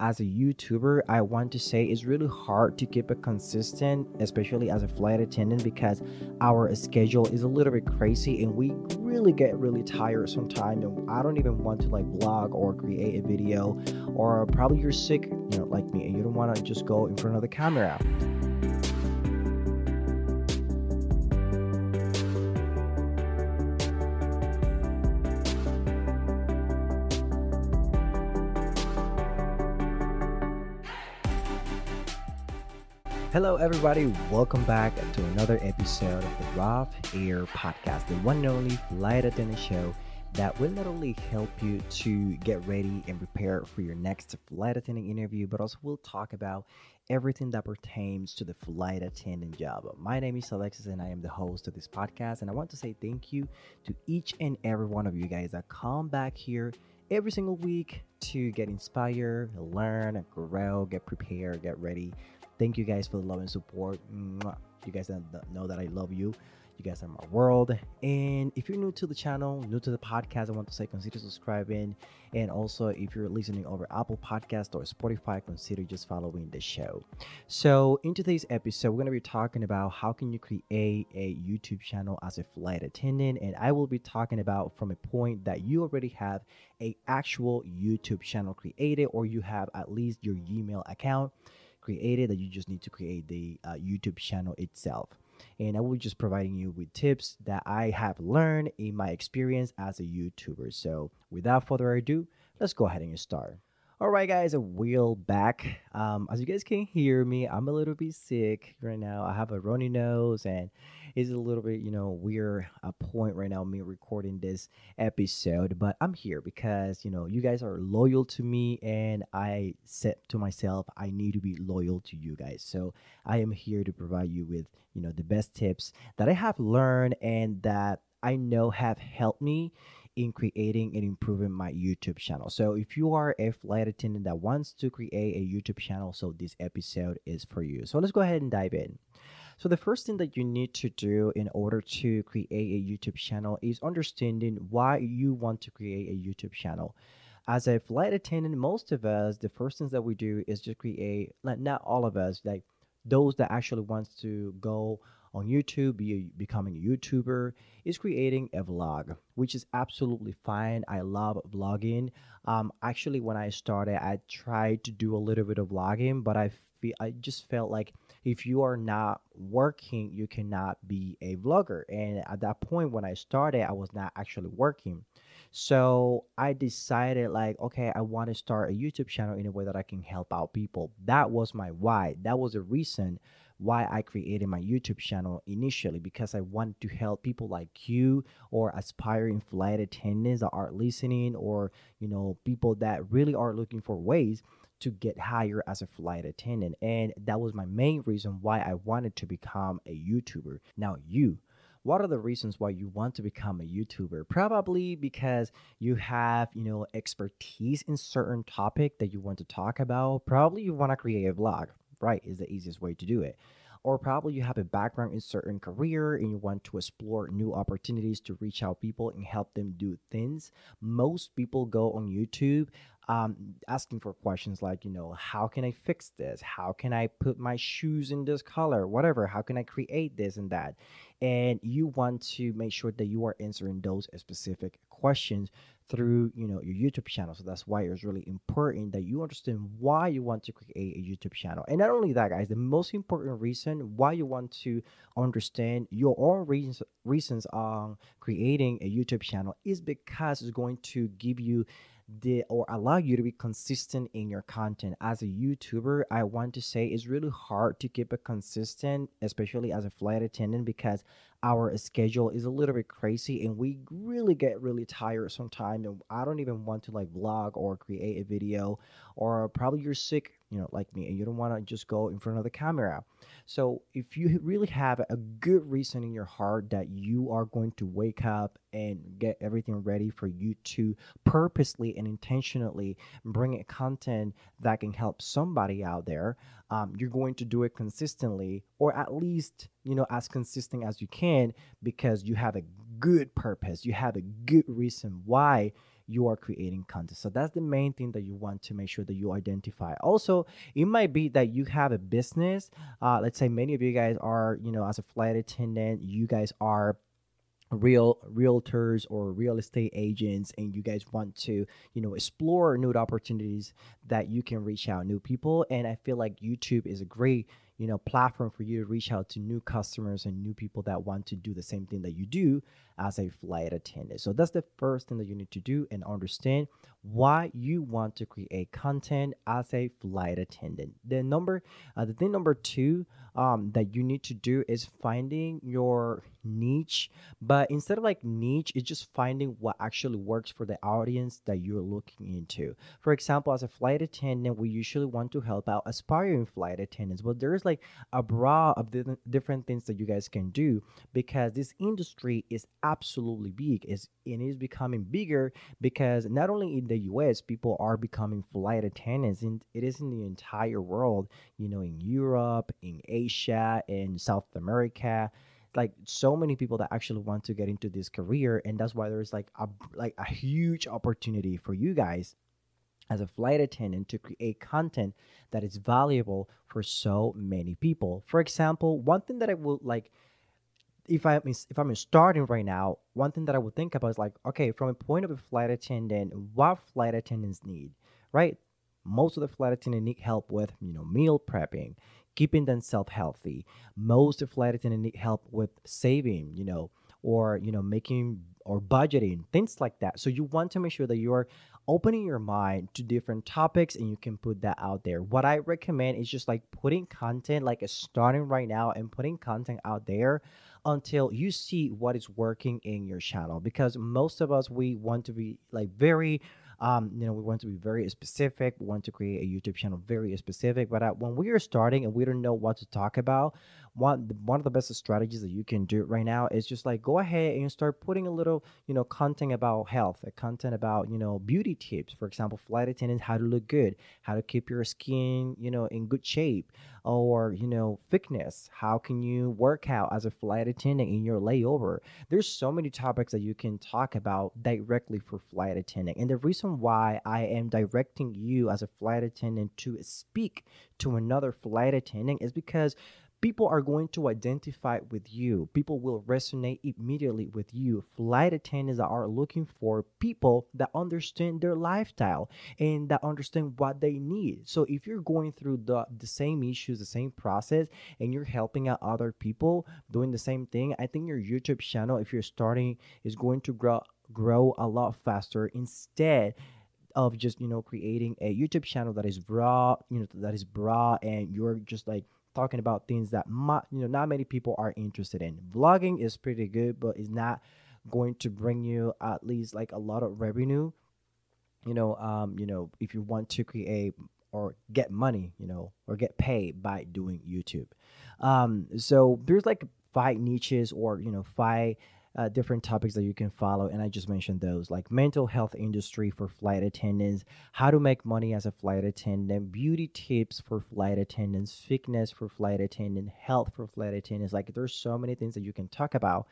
as a YouTuber, I want to say it's really hard to keep it consistent, especially as a flight attendant, because our schedule is a little bit crazy and we really get really tired sometimes. And I don't even want to like vlog or create a video, or probably you're sick, you know, like me, and you don't want to just go in front of the camera. Hello, everybody. Welcome back to another episode of the Rough Air Podcast, the one and only flight attendant show that will not only help you to get ready and prepare for your next flight attendant interview, but also we'll talk about everything that pertains to the flight attendant job. My name is Alexis, and I am the host of this podcast. And I want to say thank you to each and every one of you guys that come back here every single week to get inspired, learn, grow, get prepared, get ready Thank you guys for the love and support. You guys know that I love you. You guys are my world. And if you're new to the channel, new to the podcast, I want to say consider subscribing. And also, if you're listening over Apple Podcast or Spotify, consider just following the show. So, in today's episode, we're going to be talking about how can you create a YouTube channel as a flight attendant. And I will be talking about from a point that you already have a actual YouTube channel created or you have at least your Gmail account created that you just need to create the uh, YouTube channel itself. And I will be just providing you with tips that I have learned in my experience as a YouTuber. So without further ado, let's go ahead and start. All right, guys, we're back. Um, as you guys can hear me, I'm a little bit sick right now. I have a runny nose and it's a little bit, you know, weird a point right now, me recording this episode. But I'm here because, you know, you guys are loyal to me and I said to myself, I need to be loyal to you guys. So I am here to provide you with, you know, the best tips that I have learned and that I know have helped me in creating and improving my YouTube channel. So if you are a flight attendant that wants to create a YouTube channel, so this episode is for you. So let's go ahead and dive in. So the first thing that you need to do in order to create a YouTube channel is understanding why you want to create a YouTube channel. As a flight attendant, most of us, the first things that we do is just create, like not all of us, like those that actually wants to go on YouTube, be becoming a YouTuber, is creating a vlog, which is absolutely fine. I love vlogging. Um, actually, when I started, I tried to do a little bit of vlogging, but I feel I just felt like if you are not working, you cannot be a vlogger. And at that point, when I started, I was not actually working. So I decided, like, okay, I want to start a YouTube channel in a way that I can help out people. That was my why. That was the reason why I created my YouTube channel initially because I want to help people like you or aspiring flight attendants that are listening or you know people that really are looking for ways to get hired as a flight attendant and that was my main reason why I wanted to become a YouTuber. Now you what are the reasons why you want to become a YouTuber? Probably because you have, you know, expertise in certain topic that you want to talk about. Probably you want to create a vlog right is the easiest way to do it. Or probably you have a background in certain career and you want to explore new opportunities to reach out people and help them do things. Most people go on youtube um, asking for questions like you know how can i fix this? How can i put my shoes in this color? Whatever. How can i create this and that? And you want to make sure that you are answering those specific questions through you know your youtube channel. So that's why it's really important that you understand why you want to create a youtube channel. And not only that guys the most important reason why you want to understand your own reasons reasons on creating a youtube channel is because it's going to give you the or allow you to be consistent in your content. As a youtuber i want to say it's really hard to keep it consistent especially as a flight attendant because our schedule is a little bit crazy and we really get really tired sometimes and i don't even want to like vlog or create a video or probably you're sick you know like me and you don't want to just go in front of the camera. So if you really have a good reason in your heart that you are going to wake up and get everything ready for you to purposely and intentionally bring a content that can help somebody out there um, you're going to do it consistently or at least you know as consistent as you can because you have a good purpose. You have a good reason why you are creating content. So that's the main thing that you want to make sure that you identify. Also, it might be that you have a business. Uh, let's say many of you guys are, you know, as a flight attendant, you guys are real realtors or real estate agents and you guys want to you know explore new opportunities that you can reach out new people and i feel like youtube is a great you know platform for you to reach out to new customers and new people that want to do the same thing that you do as a flight attendant. So that's the first thing that you need to do and understand why you want to create content as a flight attendant. The number uh, the thing number two um, that you need to do is finding your niche but instead of like niche it's just finding what actually works for the audience that you're looking into. For example as a flight attendant we usually want to help out aspiring flight attendants but there's like a broad of different things that you guys can do because this industry is absolutely big. Is and is becoming bigger because not only in the US people are becoming flight attendants and it is in the entire world you know in Europe in Asia in South America like so many people that actually want to get into this career and that's why there's like a like a huge opportunity for you guys as a flight attendant to create content that is valuable for so many people. For example, one thing that I would like if I if I'm starting right now, one thing that I would think about is like, okay, from a point of a flight attendant, what flight attendants need, right? Most of the flight attendants need help with, you know, meal prepping, keeping themselves healthy. Most attendants need help with saving, you know, or you know, making or budgeting, things like that. So you want to make sure that you're opening your mind to different topics and you can put that out there. What I recommend is just like putting content, like starting right now and putting content out there until you see what is working in your channel because most of us we want to be like very um, you know, we want to be very specific. We want to create a YouTube channel very specific. But uh, when we are starting and we don't know what to talk about, one one of the best strategies that you can do right now is just like go ahead and start putting a little, you know, content about health, a content about you know beauty tips. For example, flight attendants, how to look good, how to keep your skin, you know, in good shape or you know fitness. How can you work out as a flight attendant in your layover? There's so many topics that you can talk about directly for flight attendant. And the reason why i am directing you as a flight attendant to speak to another flight attendant is because people are going to identify with you. People will resonate immediately with you. Flight attendants are looking for people that understand their lifestyle and that understand what they need. So if you're going through the, the same issues, the same process, and you're helping out other people doing the same thing, I think your YouTube channel, if you're starting, is going to grow grow a lot faster instead of just you know creating a youtube channel that is raw you know that is broad and you're just like talking about things that you know not many people are interested in. Vlogging is pretty good, but it's not going to bring you at least like a lot of revenue. You know, um, you know, if you want to create or get money, you know, or get paid by doing YouTube. Um, so there's like five niches or you know five uh, different topics that you can follow and i just mentioned those like mental health industry for flight attendants how to make money as a flight attendant beauty tips for flight attendants fitness for flight attendant health for flight attendants like there's so many things that you can talk about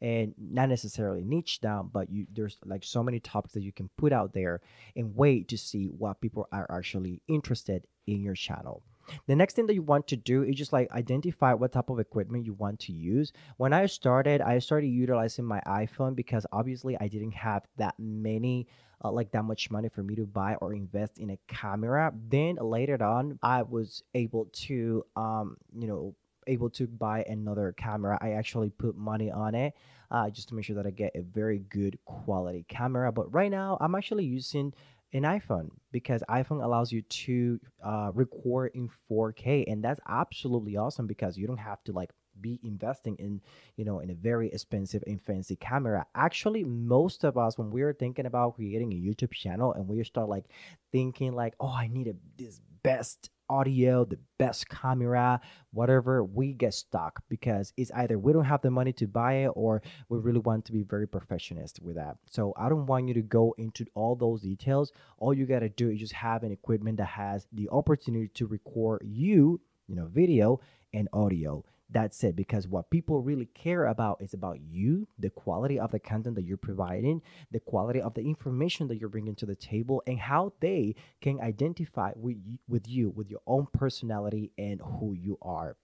and not necessarily niche down but you there's like so many topics that you can put out there and wait to see what people are actually interested in your channel the next thing that you want to do is just like identify what type of equipment you want to use. When I started, I started utilizing my iPhone because obviously I didn't have that many uh, like that much money for me to buy or invest in a camera. Then later on, I was able to um, you know, able to buy another camera. I actually put money on it uh, just to make sure that I get a very good quality camera. But right now, I'm actually using an iPhone because iPhone allows you to uh, record in 4K, and that's absolutely awesome because you don't have to like be investing in you know in a very expensive and fancy camera. Actually most of us when we are thinking about creating a youtube channel and we start like thinking like oh i need a, this best audio, the best camera, whatever, we get stuck because it's either we don't have the money to buy it or we really want to be very perfectionist with that. So I don't want you to go into all those details. All you got to do is just have an equipment that has the opportunity to record you, you know, video and audio. That's it. Because what people really care about is about you, the quality of the content that you're providing, the quality of the information that you're bringing to the table, and how they can identify with you, with you, with your own personality and who you are.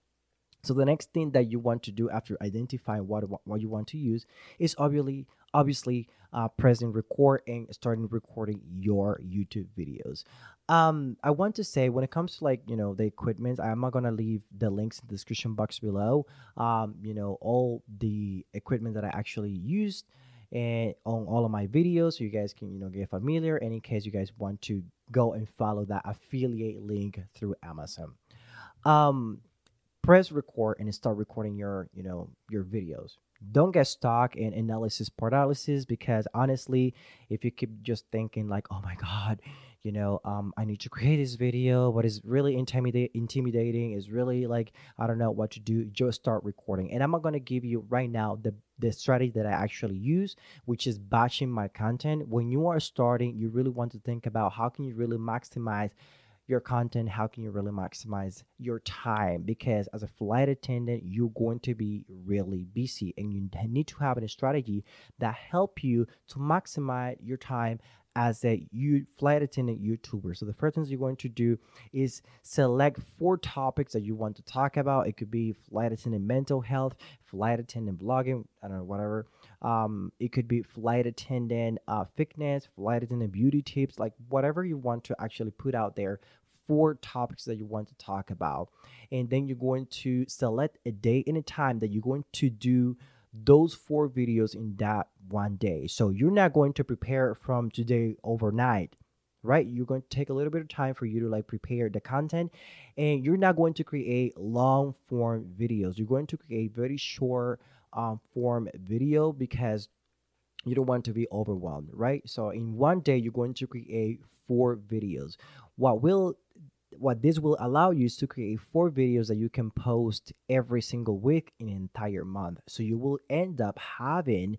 So the next thing that you want to do after identifying what what you want to use is obviously obviously uh, pressing record and starting recording your YouTube videos. Um, I want to say when it comes to like you know the equipment, I'm not gonna leave the links in the description box below. Um, you know all the equipment that I actually used and on all of my videos, so you guys can you know get familiar. And in case you guys want to go and follow that affiliate link through Amazon. Um, press record and start recording your you know your videos. Don't get stuck in analysis paralysis because honestly if you keep just thinking like oh my god you know um, i need to create this video what is really intimidate intimidating is really like i don't know what to do just start recording. And i'm not going to give you right now the the strategy that i actually use which is batching my content. When you are starting you really want to think about how can you really maximize your content how can you really maximize your time because as a flight attendant you're going to be really busy and you need to have a strategy that help you to maximize your time as a you flight attendant YouTuber. So the first things you're going to do is select four topics that you want to talk about. It could be flight attendant mental health, flight attendant blogging, I don't know, whatever. Um, it could be flight attendant uh, fitness, flight attendant beauty tips, like whatever you want to actually put out there four topics that you want to talk about. And then you're going to select a day and a time that you're going to do those four videos in that one day. So you're not going to prepare from today overnight, right? You're going to take a little bit of time for you to like prepare the content and you're not going to create long form videos. You're going to create very short um, form video because you don't want to be overwhelmed, right? So in one day, you're going to create four videos. What will what this will allow you is to create four videos that you can post every single week in an entire month. So you will end up having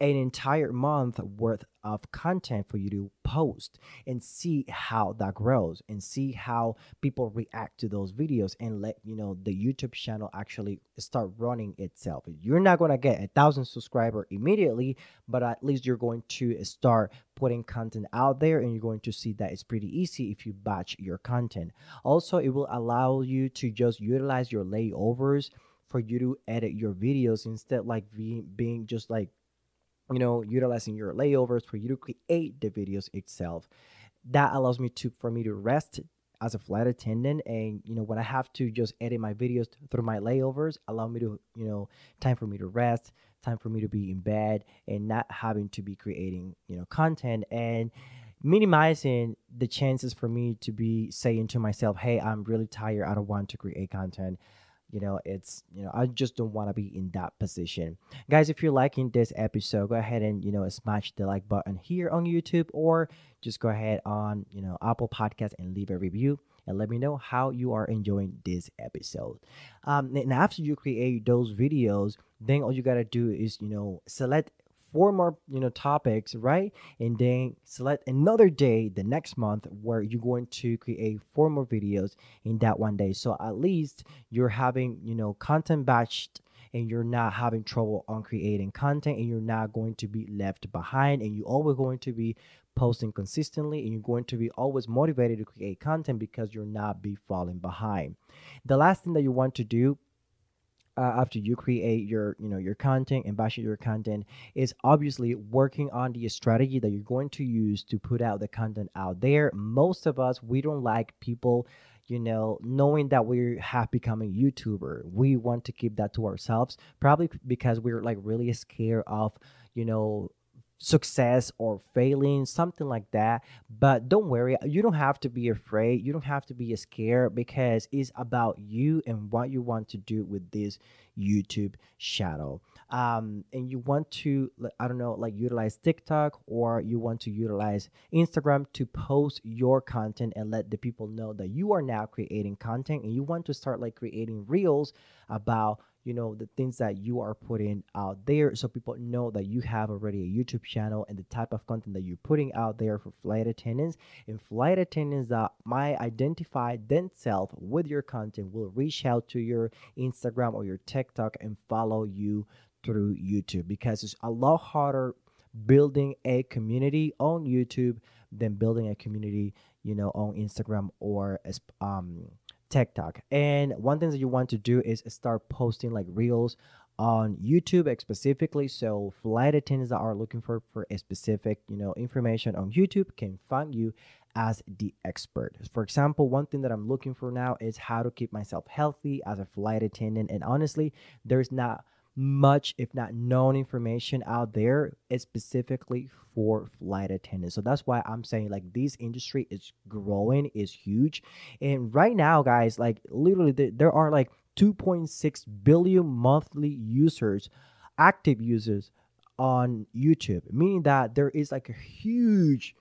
an entire month worth of content for you to post and see how that grows and see how people react to those videos and let you know the YouTube channel actually start running itself. You're not going to get a thousand subscriber immediately, but at least you're going to start putting content out there and you're going to see that it's pretty easy if you batch your content. Also, it will allow you to just utilize your layovers for you to edit your videos instead like being, being just like you know utilizing your layovers for you to create the videos itself. That allows me to for me to rest as a flight attendant and you know when i have to just edit my videos through my layovers allow me to you know time for me to rest time for me to be in bed and not having to be creating you know content and minimizing the chances for me to be saying to myself hey i'm really tired. I don't want to create content you know it's you know i just don't want to be in that position. Guys if you're liking this episode go ahead and you know smash the like button here on youtube or just go ahead on you know apple podcast and leave a review and let me know how you are enjoying this episode. Um and after you create those videos then all you gotta do is you know select four more you know topics right? And then select another day the next month where you're going to create four more videos in that one day. So at least you're having you know content batched and you're not having trouble on creating content and you're not going to be left behind and you're always going to be posting consistently and you're going to be always motivated to create content because you're not be falling behind. The last thing that you want to do uh, after you create your you know your content and batch your content is obviously working on the strategy that you're going to use to put out the content out there. Most of us we don't like people you know knowing that we have become a youtuber. We want to keep that to ourselves probably because we're like really scared of you know success or failing, something like that. But don't worry, you don't have to be afraid. You don't have to be scared because it's about you and what you want to do with this YouTube channel. Um, and you want to, I don't know, like utilize TikTok or you want to utilize Instagram to post your content and let the people know that you are now creating content and you want to start like creating reels about you know the things that you are putting out there so people know that you have already a youtube channel and the type of content that you're putting out there for flight attendants. And flight attendants that might identify themselves with your content will reach out to your instagram or your tiktok and follow you through youtube because it's a lot harder building a community on youtube than building a community you know on instagram or as um TikTok. And one thing that you want to do is start posting like reels on YouTube specifically. So flight attendants that are looking for for a specific, you know, information on YouTube can find you as the expert. For example, one thing that I'm looking for now is how to keep myself healthy as a flight attendant. And honestly, there's not much, if not known information out there it's specifically for flight attendants. So that's why I'm saying like this industry is growing, is huge. And right now, guys, like literally there are like 2.6 billion monthly users, active users on YouTube, meaning that there is like a huge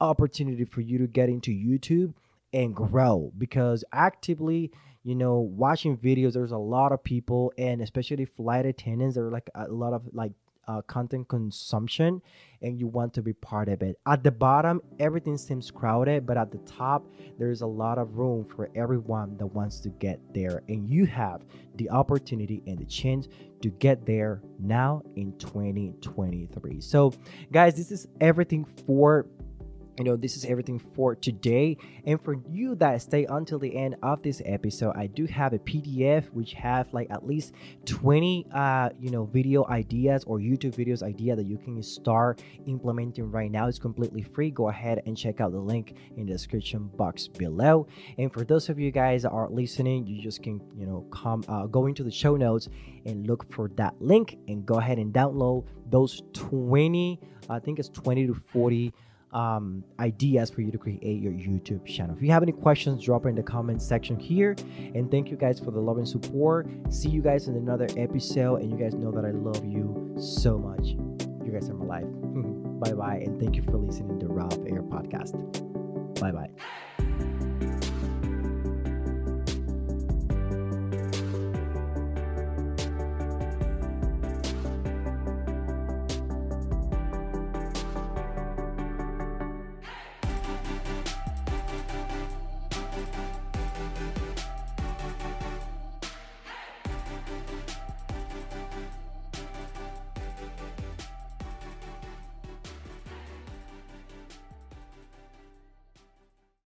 opportunity for you to get into YouTube and grow because actively you know watching videos there's a lot of people and especially flight attendants there are like a lot of like uh, content consumption and you want to be part of it. At the bottom everything seems crowded but at the top there's a lot of room for everyone that wants to get there and you have the opportunity and the chance to get there now in 2023 so guys this is everything for you know this is everything for today. And for you that stay until the end of this episode i do have a pdf which have like at least 20 uh you know video ideas or youtube videos idea that you can start implementing right now. It's completely free. Go ahead and check out the link in the description box below. And for those of you guys that are listening you just can you know come uh, go into the show notes and look for that link and go ahead and download those 20 i think it's 20 to 40 um, ideas for you to create your YouTube channel. If you have any questions, drop it in the comment section here. And thank you guys for the love and support. See you guys in another episode. And you guys know that I love you so much. You guys are my life. bye bye. And thank you for listening to Rough Air Podcast. Bye bye.